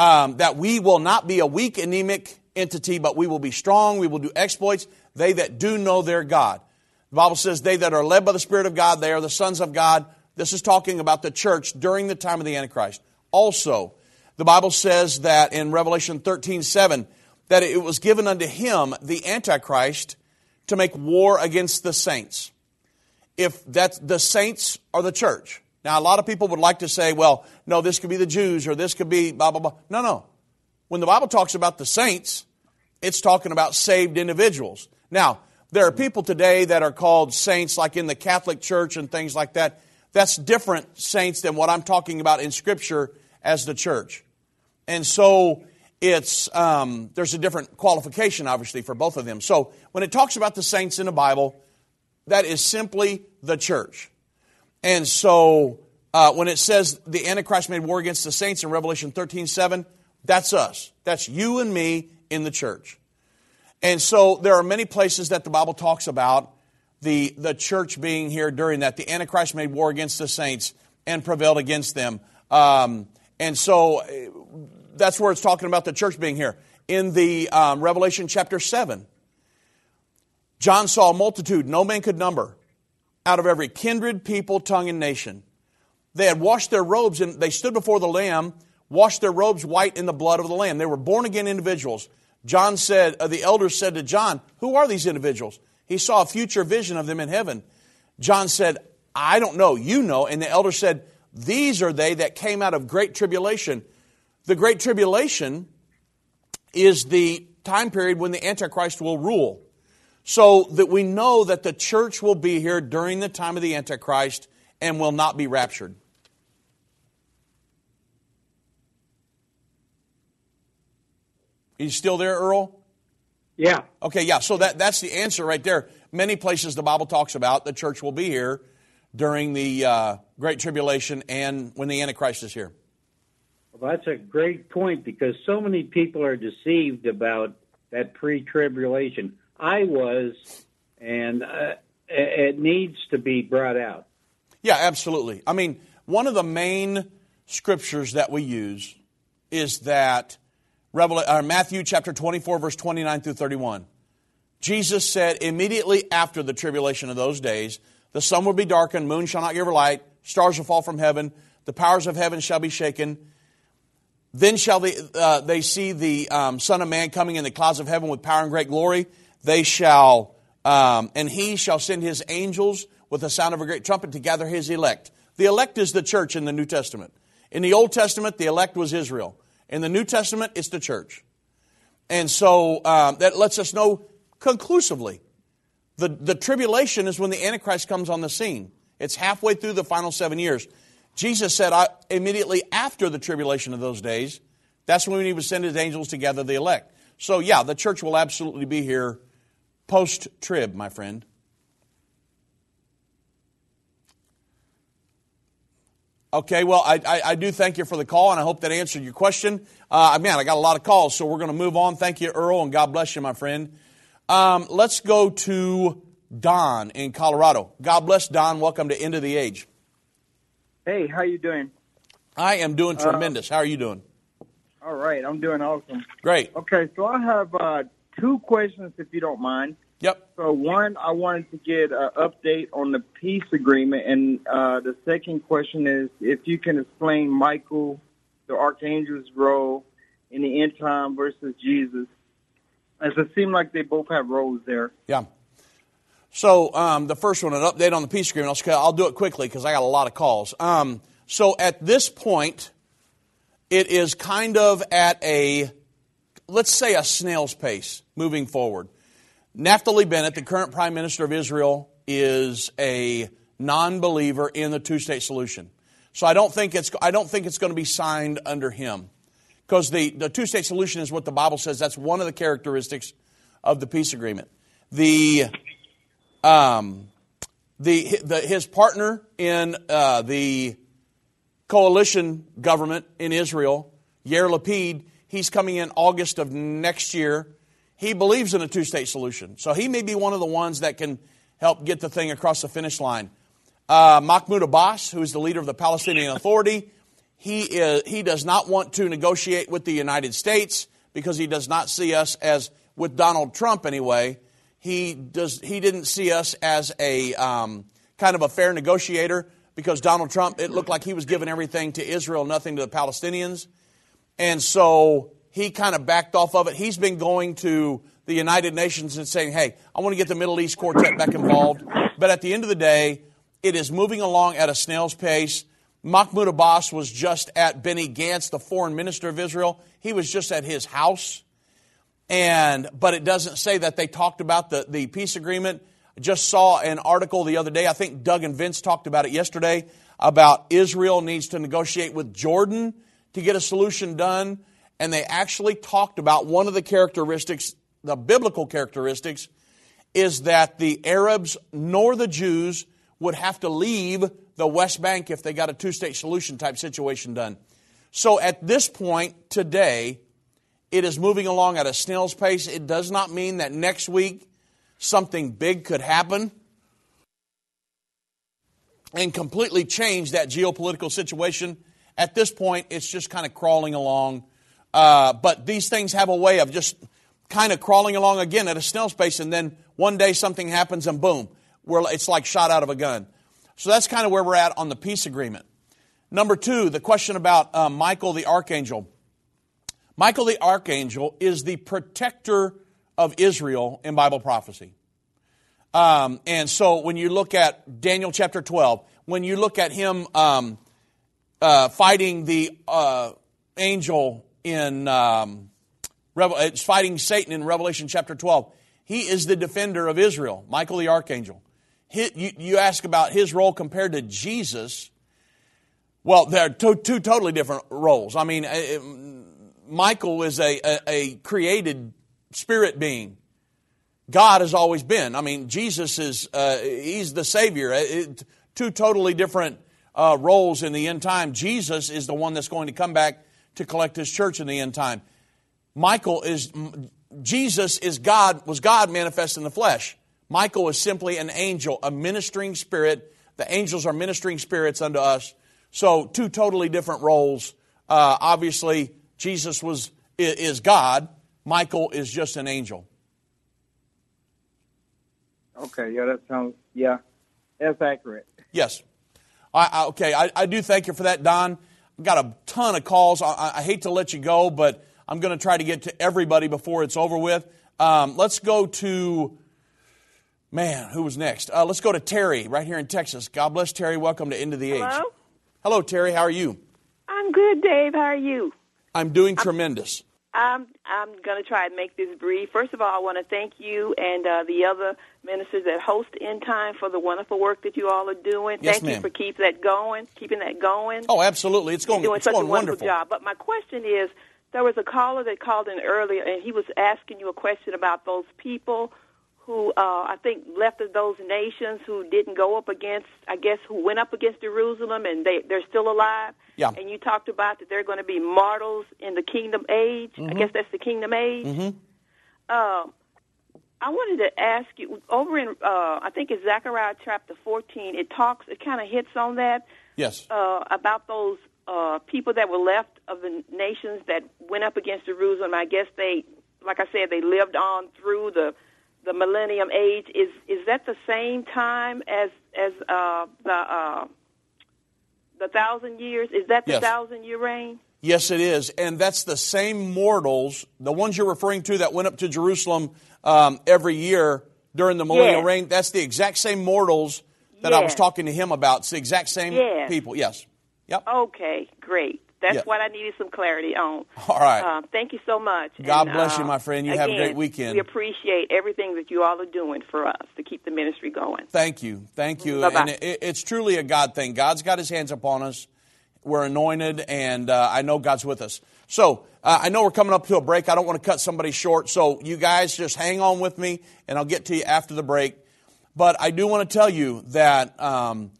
Um, that we will not be a weak, anemic entity, but we will be strong. We will do exploits. They that do know their God. The Bible says, they that are led by the Spirit of God, they are the sons of God. This is talking about the church during the time of the Antichrist. Also, the Bible says that in Revelation 13 7, that it was given unto him, the Antichrist, to make war against the saints. If that the saints are the church. Now, a lot of people would like to say, well, no, this could be the Jews or this could be blah, blah, blah. No, no. When the Bible talks about the saints, it's talking about saved individuals. Now, there are people today that are called saints, like in the Catholic Church and things like that. That's different saints than what I'm talking about in Scripture as the church. And so it's um, there's a different qualification, obviously, for both of them. So when it talks about the saints in the Bible, that is simply the church. And so uh, when it says the Antichrist made war against the saints in Revelation 13 7, that's us. That's you and me in the church. And so there are many places that the Bible talks about the, the church being here during that. The Antichrist made war against the saints and prevailed against them. Um, and so that's where it's talking about the church being here. In the um, Revelation chapter 7, John saw a multitude no man could number out of every kindred, people, tongue, and nation. They had washed their robes and they stood before the Lamb, washed their robes white in the blood of the Lamb. They were born again individuals. John said, uh, the elders said to John, Who are these individuals? He saw a future vision of them in heaven. John said, I don't know, you know. And the elder said, These are they that came out of great tribulation the Great Tribulation is the time period when the Antichrist will rule. So that we know that the church will be here during the time of the Antichrist and will not be raptured. Are you still there, Earl? Yeah. Okay, yeah. So that, that's the answer right there. Many places the Bible talks about the church will be here during the uh, Great Tribulation and when the Antichrist is here. Well, that's a great point because so many people are deceived about that pre tribulation. I was, and uh, it needs to be brought out. Yeah, absolutely. I mean, one of the main scriptures that we use is that Revel- uh, Matthew chapter 24, verse 29 through 31. Jesus said, immediately after the tribulation of those days, the sun will be darkened, moon shall not give her light, stars will fall from heaven, the powers of heaven shall be shaken. Then shall they, uh, they see the um, Son of Man coming in the clouds of heaven with power and great glory. They shall, um, and he shall send his angels with the sound of a great trumpet to gather his elect. The elect is the church in the New Testament. In the Old Testament, the elect was Israel. In the New Testament, it's the church. And so um, that lets us know conclusively the, the tribulation is when the Antichrist comes on the scene. It's halfway through the final seven years. Jesus said, I, immediately after the tribulation of those days, that's when he would send his angels to gather the elect. So, yeah, the church will absolutely be here post trib, my friend. Okay, well, I, I, I, do thank you for the call, and I hope that answered your question. Uh, man, I got a lot of calls, so we're going to move on. Thank you, Earl, and God bless you, my friend. Um, let's go to Don in Colorado. God bless Don. Welcome to End of the Age. Hey, how you doing? I am doing uh, tremendous. Uh, how are you doing? All right, I'm doing awesome. Great. Okay, so I have uh, two questions, if you don't mind. Yep. So one, I wanted to get an update on the peace agreement, and uh, the second question is if you can explain Michael, the archangel's role in the end time versus Jesus, as it seemed like they both have roles there. Yeah. So um, the first one, an update on the peace agreement. I'll, I'll do it quickly because I got a lot of calls. Um, so at this point, it is kind of at a, let's say, a snail's pace moving forward. Naftali Bennett, the current prime minister of Israel, is a non-believer in the two-state solution. So I don't think it's I don't think it's going to be signed under him, because the the two-state solution is what the Bible says. That's one of the characteristics of the peace agreement. The um, the, the his partner in uh, the coalition government in Israel, Yair Lapid, he's coming in August of next year he believes in a two state solution. So he may be one of the ones that can help get the thing across the finish line. Uh, Mahmoud Abbas, who is the leader of the Palestinian Authority, he, is, he does not want to negotiate with the United States because he does not see us as, with Donald Trump anyway, he, does, he didn't see us as a um, kind of a fair negotiator because Donald Trump, it looked like he was giving everything to Israel, nothing to the Palestinians. And so he kind of backed off of it. He's been going to the United Nations and saying, hey, I want to get the Middle East Quartet back involved. But at the end of the day, it is moving along at a snail's pace. Mahmoud Abbas was just at Benny Gantz, the foreign minister of Israel. He was just at his house. And, but it doesn't say that they talked about the, the peace agreement. I just saw an article the other day. I think Doug and Vince talked about it yesterday about Israel needs to negotiate with Jordan to get a solution done and they actually talked about one of the characteristics, the biblical characteristics, is that the Arabs nor the Jews would have to leave the West Bank if they got a two state solution type situation done. So at this point today, it is moving along at a snail's pace. It does not mean that next week something big could happen and completely change that geopolitical situation. At this point, it's just kind of crawling along uh, but these things have a way of just kind of crawling along again at a snail's pace, and then one day something happens, and boom, it's like shot out of a gun. So that's kind of where we're at on the peace agreement. Number two, the question about uh, Michael the archangel. Michael the archangel is the protector of Israel in Bible prophecy. Um, and so when you look at Daniel chapter 12, when you look at him um, uh, fighting the uh, angel in um, it's fighting Satan in Revelation chapter 12. He is the defender of Israel, Michael the archangel. He, you, you, ask about his role compared to Jesus. Well, they're two, two totally different roles. I mean, it, Michael is a, a, a, created spirit being. God has always been. I mean, Jesus is, uh, he's the Savior. It, two totally different uh, roles in the end time. Jesus is the one that's going to come back to collect his church in the end time. Michael is Jesus is God was God manifest in the flesh. Michael is simply an angel, a ministering spirit. The angels are ministering spirits unto us. So two totally different roles. Uh, obviously, Jesus was is God. Michael is just an angel. Okay, yeah, that sounds yeah, that's accurate. Yes. I, I, okay, I, I, do thank you for that, Don. I've got a ton of calls. I, I hate to let you go, but I'm going to try to get to everybody before it's over with. Um, let's go to, man, who was next? Uh, let's go to Terry right here in Texas. God bless Terry. Welcome to End of the Age. Hello? Hello, Terry. How are you? I'm good, Dave. How are you? I'm doing I'm, tremendous. I'm I'm going to try and make this brief. First of all, I want to thank you and uh, the other ministers that host End Time for the wonderful work that you all are doing. Yes, thank ma'am. you for keeping that going, keeping that going. Oh, absolutely. It's going. You're doing it's such going a wonderful wonderful. job. But my question is, there was a caller that called in earlier, and he was asking you a question about those people who uh, I think left of those nations who didn't go up against, I guess, who went up against Jerusalem, and they they're still alive. Yeah. And you talked about that they're going to be mortals in the kingdom age. Mm-hmm. I guess that's the kingdom age. Mm-hmm. Um, I wanted to ask you over in uh, I think it's Zechariah chapter 14. It talks, it kind of hits on that. Yes. Uh, about those uh, people that were left of the nations that went up against Jerusalem. I guess they, like I said, they lived on through the the millennium age. Is is that the same time as as uh, the uh, the thousand years? Is that the Yes. thousand year reign? Yes, it is. And that's the same mortals, the ones you're referring to that went up to Jerusalem um, every year during the millennial Yes. reign. That's the exact same mortals that I was talking to him about. It's the exact same Yes. people. Yes. Yep. Okay, great. That's Yeah. what I needed some clarity on. All right. Uh, thank you so much. God And, bless uh, you, my friend. You have a great weekend. We appreciate everything that you all are doing for us to keep the ministry going. Thank you. Thank you. Bye-bye. And it, it's truly a God thing. God's got his hands upon us. We're anointed, and uh, I know God's with us. So uh, I know we're coming up to a break. I don't want to cut somebody short. So you guys just hang on with me, and I'll get to you after the break. But I do want to tell you that um,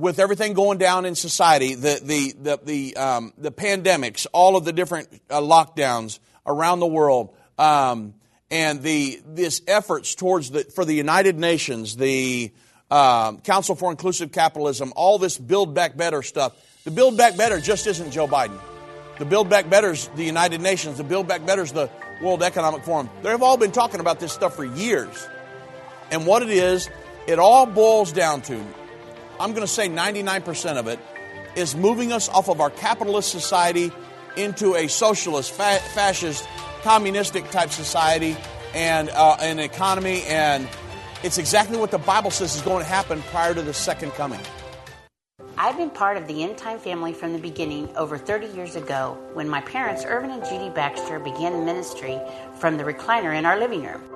with everything going down in society, the the the the, um, the pandemics, all of the different uh, lockdowns around the world, um, and the this efforts towards the for the United Nations, the um, Council for Inclusive Capitalism, all this Build Back Better stuff. The Build Back Better just isn't Joe Biden. The Build Back Better is the United Nations. The Build Back Better is the World Economic Forum. They've all been talking about this stuff for years. And what it is, it all boils down to, I'm going to say 99% of it, is moving us off of our capitalist society into a socialist, fa- fascist, communistic type society and uh, an economy. And it's exactly what the Bible says is going to happen prior to the second coming. I've been part of the End Time family from the beginning over 30 years ago when my parents, Irvin and Judy Baxter, began ministry from the recliner in our living room.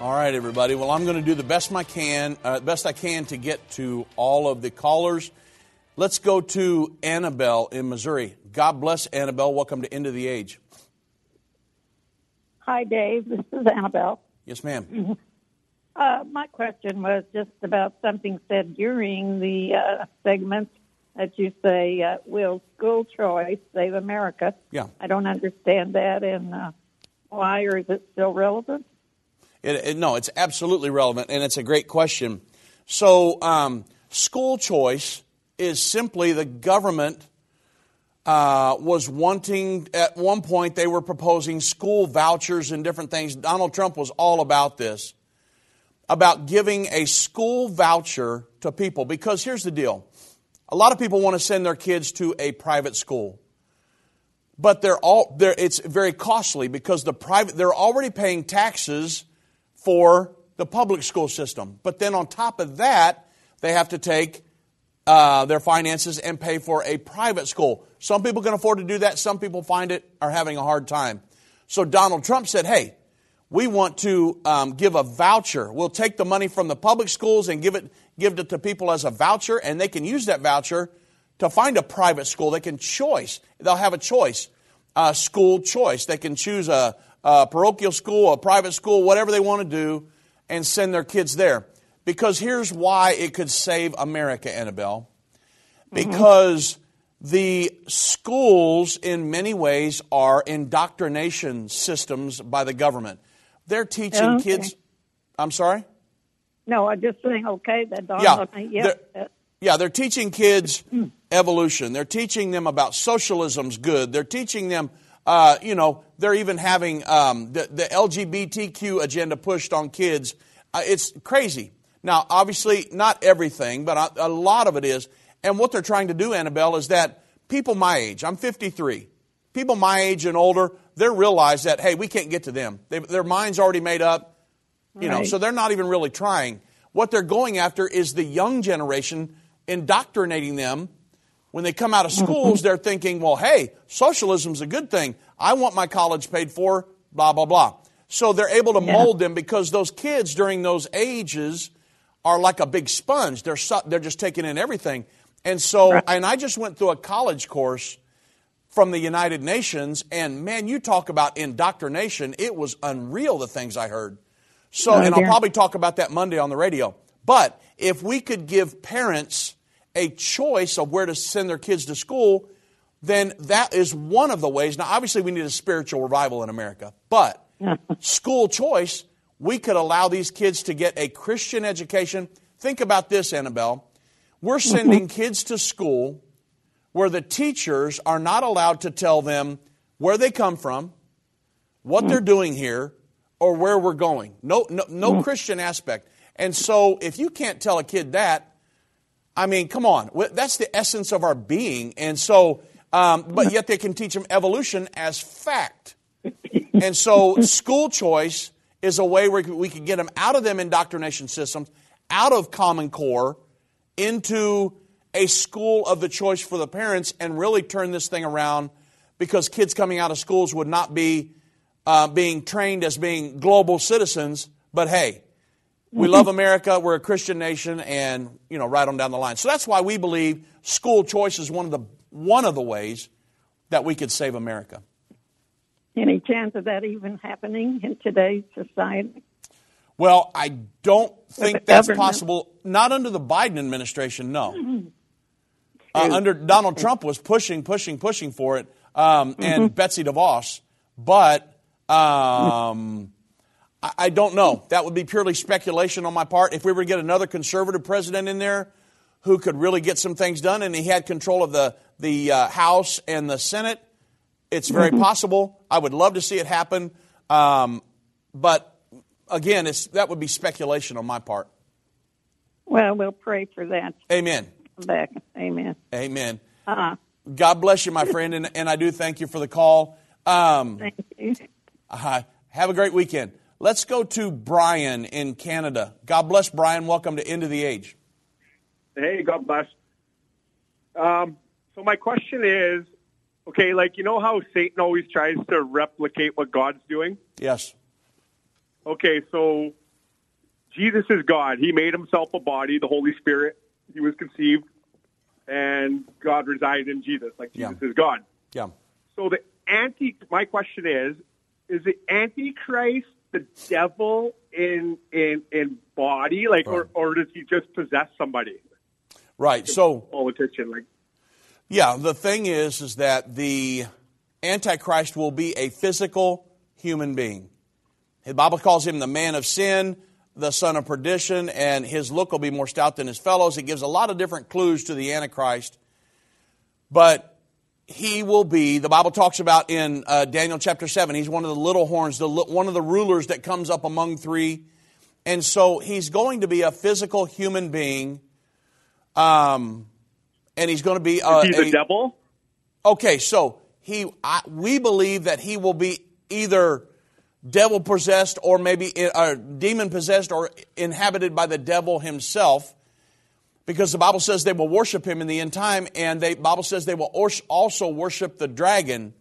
All right, everybody. Well, I'm going to do the best I can, uh, best I can to get to all of the callers. Let's go to Annabelle in Missouri. God bless Annabelle. Welcome to End of the Age. Hi, Dave. This is Annabelle. Yes, ma'am. Uh, my question was just about something said during the uh, segment that you say, uh, "Will school choice save America?" Yeah. I don't understand that, and uh, why, or is it still relevant? It, it, no, it's absolutely relevant, and it's a great question. So, um, school choice is simply the government uh, was wanting, at one point, they were proposing school vouchers and different things. Donald Trump was all about this, about giving a school voucher to people. Because here's the deal a lot of people want to send their kids to a private school. But they're all, they're, it's very costly because the private, they're already paying taxes for the public school system. But then on top of that, they have to take uh, their finances and pay for a private school. Some people can afford to do that. Some people find it are having a hard time. So Donald Trump said, "Hey, we want to um, give a voucher. We'll take the money from the public schools and give it give it to people as a voucher, and they can use that voucher to find a private school. They can choice. They'll have a choice, a school choice. They can choose a, a parochial school, a private school, whatever they want to do, and send their kids there. Because here's why it could save America, Annabelle. Mm-hmm. Because mm-hmm. the schools, in many ways, are indoctrination systems by the government. They're teaching okay. kids. I'm sorry? No, I'm just saying, okay, that yeah, yeah. They're, yeah, they're teaching kids evolution. They're teaching them about socialism's good. They're teaching them, uh, you know, they're even having um, the, the, LGBTQ agenda pushed on kids. Uh, it's crazy. Now, obviously, not everything, but a, a lot of it is. And what they're trying to do, Annabelle, is that people my age, I'm 53, people my age and older, they realize that, hey, we can't get to them. They, their mind's already made up, you right. know, so they're not even really trying. What they're going after is the young generation, indoctrinating them. When they come out of schools, mm-hmm. they're thinking, well, hey, socialism's a good thing. I want my college paid for, blah, blah, blah. So they're able to yeah. mold them because those kids during those ages are like a big sponge. They're, they're just taking in everything. And so, right. and I just went through a college course from the United Nations, and man, you talk about indoctrination. It was unreal, the things I heard. So, oh, and I'll probably talk about that Monday on the radio. But if we could give parents a choice of where to send their kids to school, then that is one of the ways. Now, obviously, we need a spiritual revival in America, but [LAUGHS] school choice, we could allow these kids to get a Christian education. Think about this, Annabelle. We're mm-hmm. sending kids to school where the teachers are not allowed to tell them where they come from, what they're doing here, or where we're going. No, no, no mm. Christian aspect. And so, if you can't tell a kid that, I mean, come on, that's the essence of our being. And so, um, but yet they can teach them evolution as fact. And so, school choice is a way where we can get them out of them indoctrination systems, out of Common Core, into a school of the choice for the parents and really turn this thing around because kids coming out of schools would not be uh, being trained as being global citizens, but hey, we love America, we're a Christian nation, and you know, right on down the line. So that's why we believe school choice is one of the one of the ways that we could save America. Any chance of that even happening in today's society? Well, I don't think that's government. possible. Not under the Biden administration, no. Mm-hmm. Uh, under Donald Trump was pushing, pushing, pushing for it, um, and mm-hmm. Betsy DeVos. But um, I, don't know. That would be purely speculation on my part. If we were to get another conservative president in there who could really get some things done, and he had control of the the uh, House and the Senate, it's very mm-hmm. possible. I would love to see it happen. Um, but again, it's, that would be speculation on my part. Well, we'll pray for that. Amen back. Amen. Amen. Uh-huh. God bless you, my friend, and, and I do thank you for the call. Um, thank you. Uh, have a great weekend. Let's go to Brian in Canada. God bless Brian. Welcome to End of the Age. Hey, God bless. Um, so my question is, okay, like you know how Satan always tries to replicate what God's doing? Yes. Okay, so Jesus is God. He made himself a body, the Holy Spirit he was conceived, and God resided in Jesus, like Jesus yeah. is God. Yeah. So the anti, my question is, is the Antichrist the devil in in in body, like, right. or or does he just possess somebody? Right. So politician, like. Yeah, the thing is, is that the Antichrist will be a physical human being. The Bible calls him the man of sin the son of perdition, and his look will be more stout than his fellows. It gives a lot of different clues to the Antichrist. But he will be, the Bible talks about in uh, Daniel chapter 7, he's one of the little horns, the, one of the rulers that comes up among three. And so he's going to be a physical human being. Um, and he's going to be. Uh, Is he the a, devil? Okay, so he, I, we believe that he will be either devil possessed or maybe uh, demon possessed or inhabited by the devil himself because the Bible says they will worship him in the end time, and the Bible says they will also worship the dragon,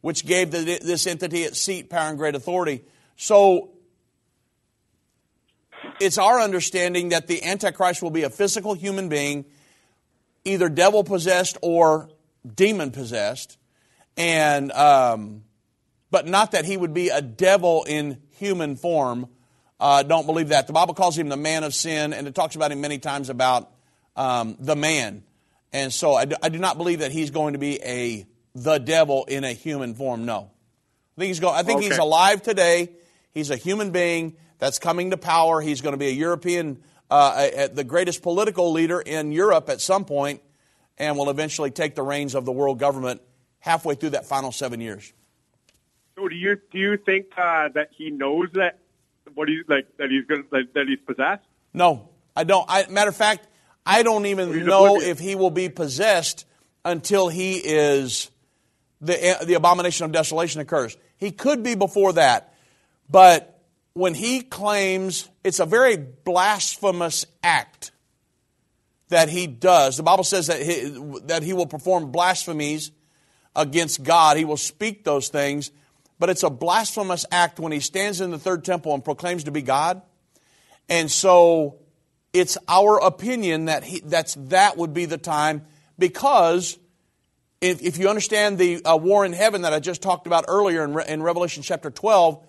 which gave the, this entity its seat, power, and great authority. So it's our understanding that the Antichrist will be a physical human being, either devil possessed or demon possessed, and um, but not that he would be a devil in human form. Uh, don't believe that. The Bible calls him the man of sin, and it talks about him many times about um, the man. And so I do, I do, not believe that he's going to be a the devil in a human form. No, I think he's going. I think okay. he's alive today. He's a human being that's coming to power. He's going to be a European, uh, a, a, the greatest political leader in Europe at some point, and will eventually take the reins of the world government halfway through that final seven years. So do you do you think uh, that he knows that what he's like that he's going that, that he's possessed? No, I don't. I, matter of fact, I don't even know if he will be possessed until he is the, the abomination of desolation occurs. He could be before that, but when he claims it's a very blasphemous act that he does, the Bible says that he, that he will perform blasphemies against God. He will speak those things, but it's a blasphemous act when he stands in the third temple and proclaims to be God. And so it's our opinion that he, that's, that would be the time because if, if you understand the uh, war in heaven that I just talked about earlier in, Re- in Revelation chapter 12,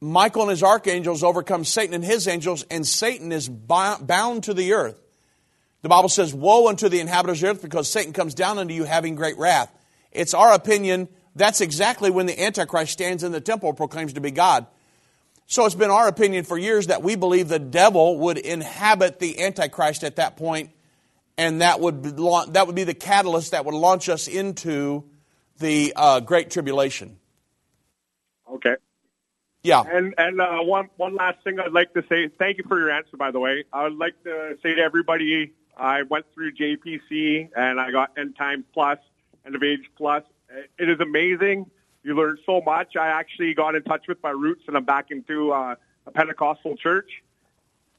Michael and his archangels overcome Satan and his angels, and Satan is bound to the earth. The Bible says, Woe unto the inhabitants of the earth, because Satan comes down unto you having great wrath. It's our opinion that's exactly when the Antichrist stands in the temple proclaims to be God. So it's been our opinion for years that we believe the devil would inhabit the Antichrist at that point, and that would be, that would be the catalyst that would launch us into the uh, Great Tribulation. Okay. Yeah. And and uh, one one last thing I'd like to say. Thank you for your answer, by the way. I would like to say to everybody, I went through JPC and I got End Times Plus, End of Age Plus. It is amazing you learn so much. I actually got in touch with my roots, and I'm back into uh, a Pentecostal church.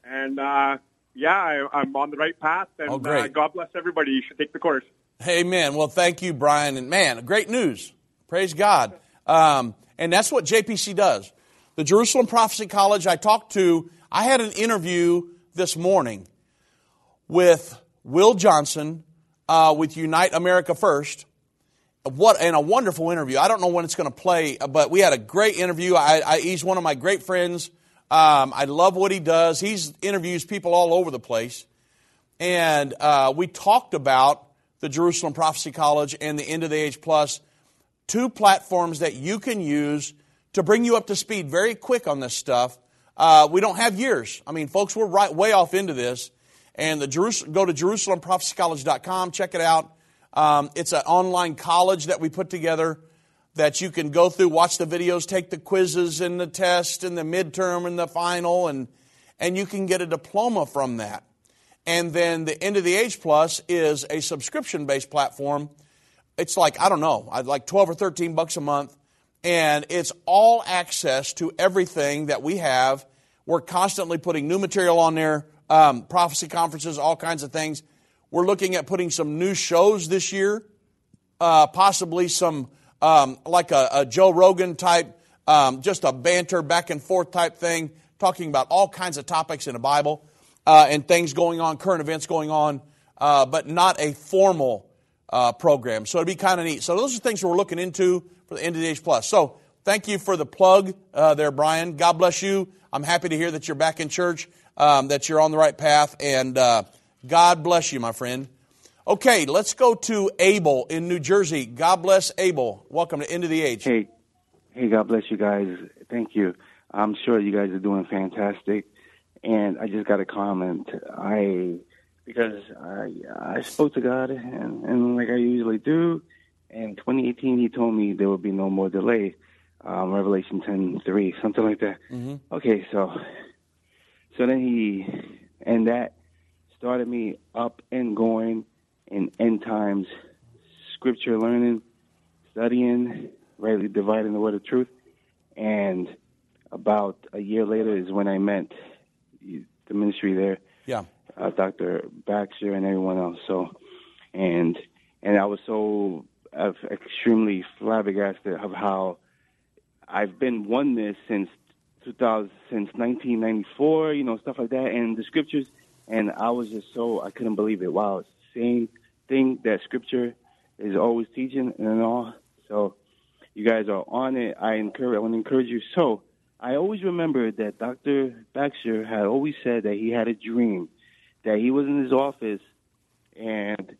And uh, yeah, I, am on the right path. And oh, great. Uh, God bless everybody. You should take the course. Amen. Well, thank you, Brian. And man, great news. Praise God. Um, and that's what JPC does. The Jerusalem Prophecy College, I talked to, I had an interview this morning with Will Johnson uh, with Unite America First what and a wonderful interview. I don't know when it's going to play, but we had a great interview. I, I, he's one of my great friends. Um, I love what he does. He interviews people all over the place, and uh, we talked about the Jerusalem Prophecy College and the End of the Age Plus, two platforms that you can use to bring you up to speed very quick on this stuff. Uh, we don't have years. I mean, folks, we're right way off into this. And the Jerus- go to JerusalemProphecyCollege.com, check it out. Um, it's an online college that we put together that you can go through, watch the videos, take the quizzes and the test and the midterm and the final, and, and you can get a diploma from that. And then the End of the Age Plus is a subscription based platform. It's like, I don't know, like 12 or 13 bucks a month. And it's all access to everything that we have. We're constantly putting new material on there, um, prophecy conferences, all kinds of things. We're looking at putting some new shows this year, uh, possibly some um, like a, a, Joe Rogan type, um, just a banter back and forth type thing, talking about all kinds of topics in the Bible uh, and things going on, current events going on, uh, but not a formal uh, program. So it'd be kind of neat. So those are things we're looking into for the End of the Age Plus. So thank you for the plug uh, there, Brian. God bless you. I'm happy to hear that you're back in church, um, that you're on the right path, and uh, God bless you, my friend. Okay, let's go to Abel in New Jersey. God bless Abel. Welcome to End of the Age. Hey, hey, God bless you guys. Thank you. I'm sure you guys are doing fantastic. And I just got a comment. I because I I spoke to God and, and like I usually do, in 2018 he told me there would be no more delay. Um, Revelation 10:3, something like that. Mm-hmm. Okay, so so then he and that started me up and going in end times scripture learning, studying, rightly dividing the word of truth. And about a year later is when I met the ministry there. Yeah. Uh, Dr. Baxter and everyone else. So, and and I was so uh, extremely flabbergasted of how I've been oneness since 2000, since 1994. You know, stuff like that, and the scriptures. And I was just so I couldn't believe it. Wow, it's the same thing that scripture is always teaching and all. So you guys are on it. I encourage. I want to encourage you. So I always remember that Dr. Baxter had always said that he had a dream, that he was in his office, and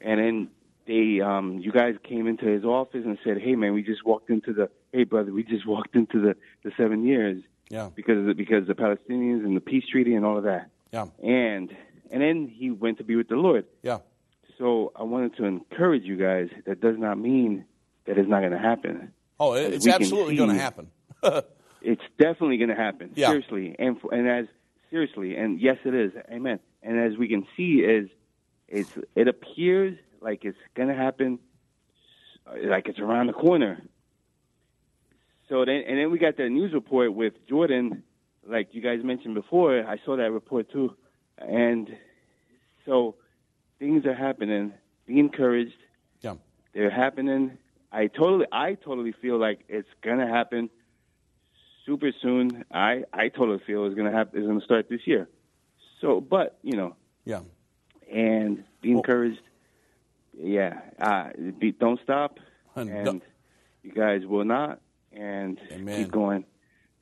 and then they um you guys came into his office and said, "Hey man, we just walked into the hey brother, we just walked into the the seven years." Yeah. Because of the, because the Palestinians and the peace treaty and all of that. Yeah. And and then he went to be with the Lord. Yeah. So I wanted to encourage you guys. That does not mean that it's not going to happen. Oh, it's absolutely going to happen. [LAUGHS] it's definitely going to happen. Yeah. Seriously, and and as seriously, and yes, it is. Amen. And as we can see, is it's it appears like it's going to happen, like it's around the corner. So then, and then we got that news report with Jordan, like you guys mentioned before. I saw that report too, and so things are happening. Be encouraged. Yeah. They're happening. I totally, I totally feel like it's gonna happen super soon. I, I totally feel it's gonna happen. It's gonna start this year. So, but you know, Yeah. and be encouraged. Yeah, uh, be, don't stop, and you guys will not. And keep going.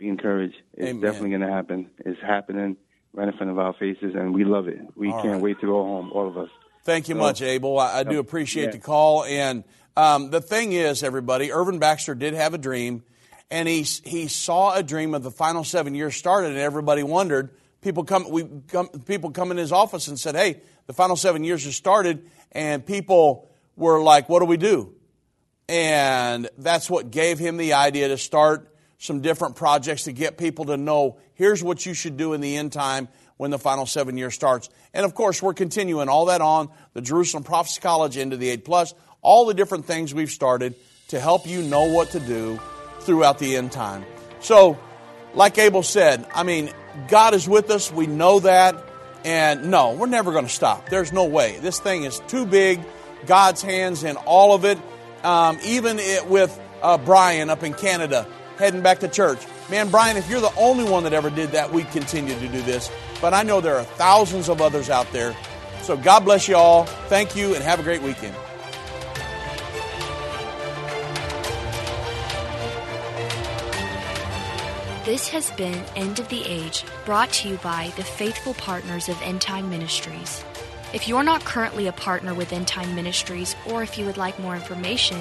Be encouraged. It's Amen. definitely going to happen. It's happening right in front of our faces, and we love it. We All can't right. wait to go home, all of us. Thank you So- much, Abel. I, I do appreciate Yeah. the call. And um, the thing is, everybody, Irvin Baxter did have a dream, and he he saw a dream of the final seven years started, and everybody wondered. People come, we come, people come in his office and said, "Hey, the final seven years has started," and people were like, "What do we do?" And that's what gave him the idea to start some different projects to get people to know here's what you should do in the end time when the final seven years starts. And of course, we're continuing all that on the Jerusalem Prophecy College into the Age Plus, all the different things we've started to help you know what to do throughout the end time. So, like Abel said, I mean, God is with us. We know that. And no, we're never going to stop. There's no way. This thing is too big. God's hands in all of it. Um, even it with uh, Brian up in Canada heading back to church. Man, Brian, if you're the only one that ever did that, we continue to do this. But I know there are thousands of others out there. So God bless you all. Thank you and have a great weekend. This has been End of the Age, brought to you by the faithful partners of End Time Ministries. If you're not currently a partner with End Time Ministries, or if you would like more information,